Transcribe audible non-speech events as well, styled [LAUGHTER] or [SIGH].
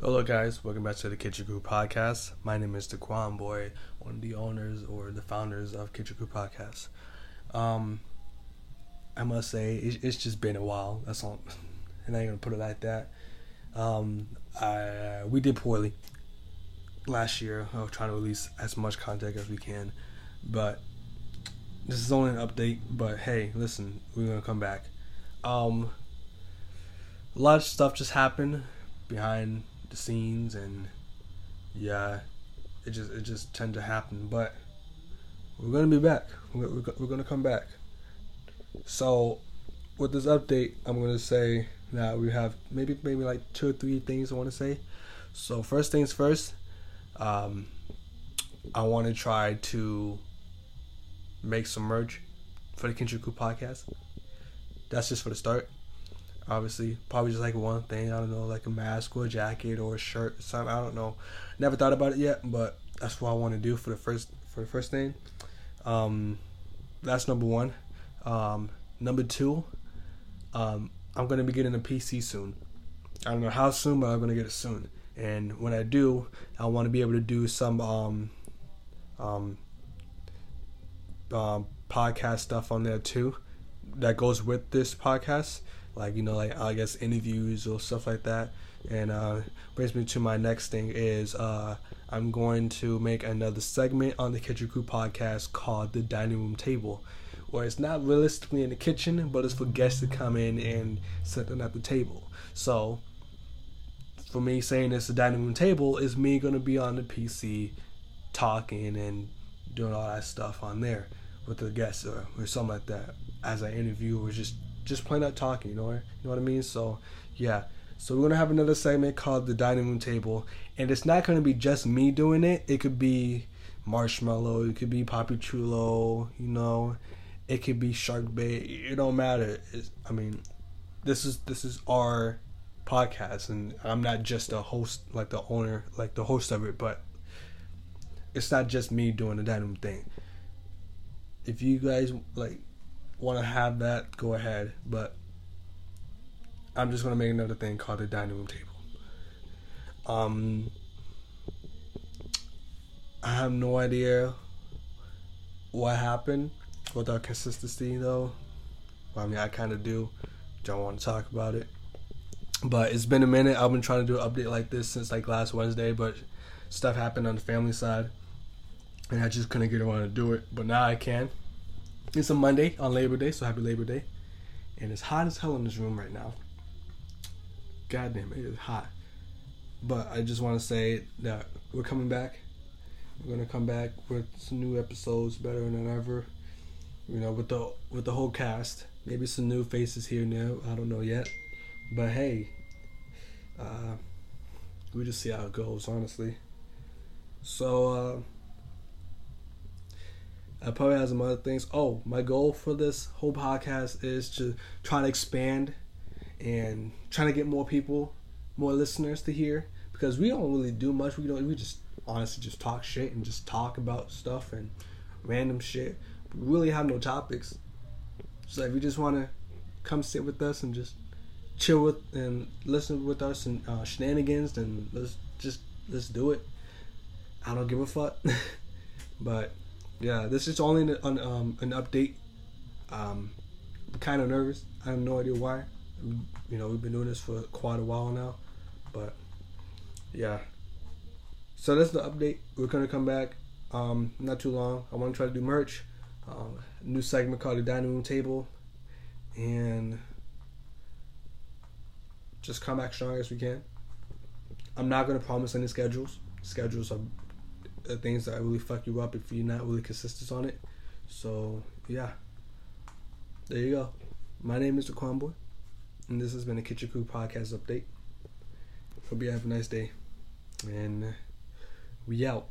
Hello, guys. Welcome back to the Kitchen Krew Podcast. My name is Daquan Boy, one of the owners or the founders of Kitchen Krew Podcast. Um, I must say, it, it's just been a while. That's all. [LAUGHS] And I'm gonna put it like that. Um, I, we did poorly last year of trying to release as much content as we can, but this is only an update. But hey, listen, we're gonna come back. Um, a lot of stuff just happened behind the scenes and yeah it just it just tend to happen. But we're gonna be back. We're, we're, we're gonna come back. So with this update i'm gonna say that we have maybe maybe like two or three things i want to say. So first things first um i want to try to make some merch for the Kitchen Krew podcast. That's just for the start obviously probably just like one thing i don't know like a mask or a jacket or a shirt or something i don't know. Never thought about it yet but that's what i want to do for the first for the first thing. Um that's number one. Um number two um i'm gonna be getting a pc soon. I don't know how soon but i'm gonna get it soon. And when i do i want to be able to do some um um um podcast stuff on there too that goes with this podcast like you know like I guess interviews or stuff like that. And uh, brings me to my next thing is uh, I'm going to make another segment on the Kitchen Krew podcast called the Dining Room Table, where it's not realistically in the kitchen, but it's for guests to come in and sit them at the table. So for me saying it's a dining room table is me gonna be on the PC talking and doing all that stuff on there with the guests or, or something like that as I interview or just just plain out talking, you know, you know what I mean? So, yeah. So we're gonna have another segment called the dining room table, and it's not gonna be just me doing it. It could be Marshmallow, it could be Poppy Chulo, you know, it could be Shark Bait. It don't matter. It's, I mean, this is this is our podcast, and I'm not just a host, like the owner, like the host of it, but it's not just me doing the dining room thing. If you guys like want to have that, go ahead. But I'm just gonna make another thing called the dining room table. Um, I have no idea what happened with our consistency, though. I mean, I kind of do. Don't want to talk about it. But it's been a minute. I've been trying to do an update like this since like last Wednesday, but stuff happened on the family side, and I just couldn't get around to do it. But now I can. It's a Monday on Labor Day, so happy Labor Day. And it's hot as hell in this room right now. God damn, it is hot. But I just want to say that we're coming back. We're gonna come back with some new episodes, better than ever. You know, with the with the whole cast. Maybe some new faces here there. I don't know yet. But hey, uh, we just see how it goes, honestly. So. Uh, I probably have some other things. Oh, my goal for this whole podcast is to try to expand and trying to get more people, more listeners to hear because we don't really do much. We don't. We just honestly just talk shit and just talk about stuff and random shit. We really have no topics. So if you just want to come sit with us and just chill with and listen with us and uh, shenanigans, then let's just let's do it. I don't give a fuck. [LAUGHS] but yeah, this is only an, an, um, an update. Um, kind of nervous. I have no idea why. You know, we've been doing this for quite a while now, but yeah. So that's the update. We're gonna come back. Um, not too long. I want to try to do merch. Um, new segment called the dining room table, and just come back strong as we can. I'm not gonna promise any schedules. Schedules are the things that really fuck you up if you're not really consistent on it. So yeah, there you go. My name is the Boy, and this has been a Kitchen Krew podcast update. Hope you have a nice day, and we out.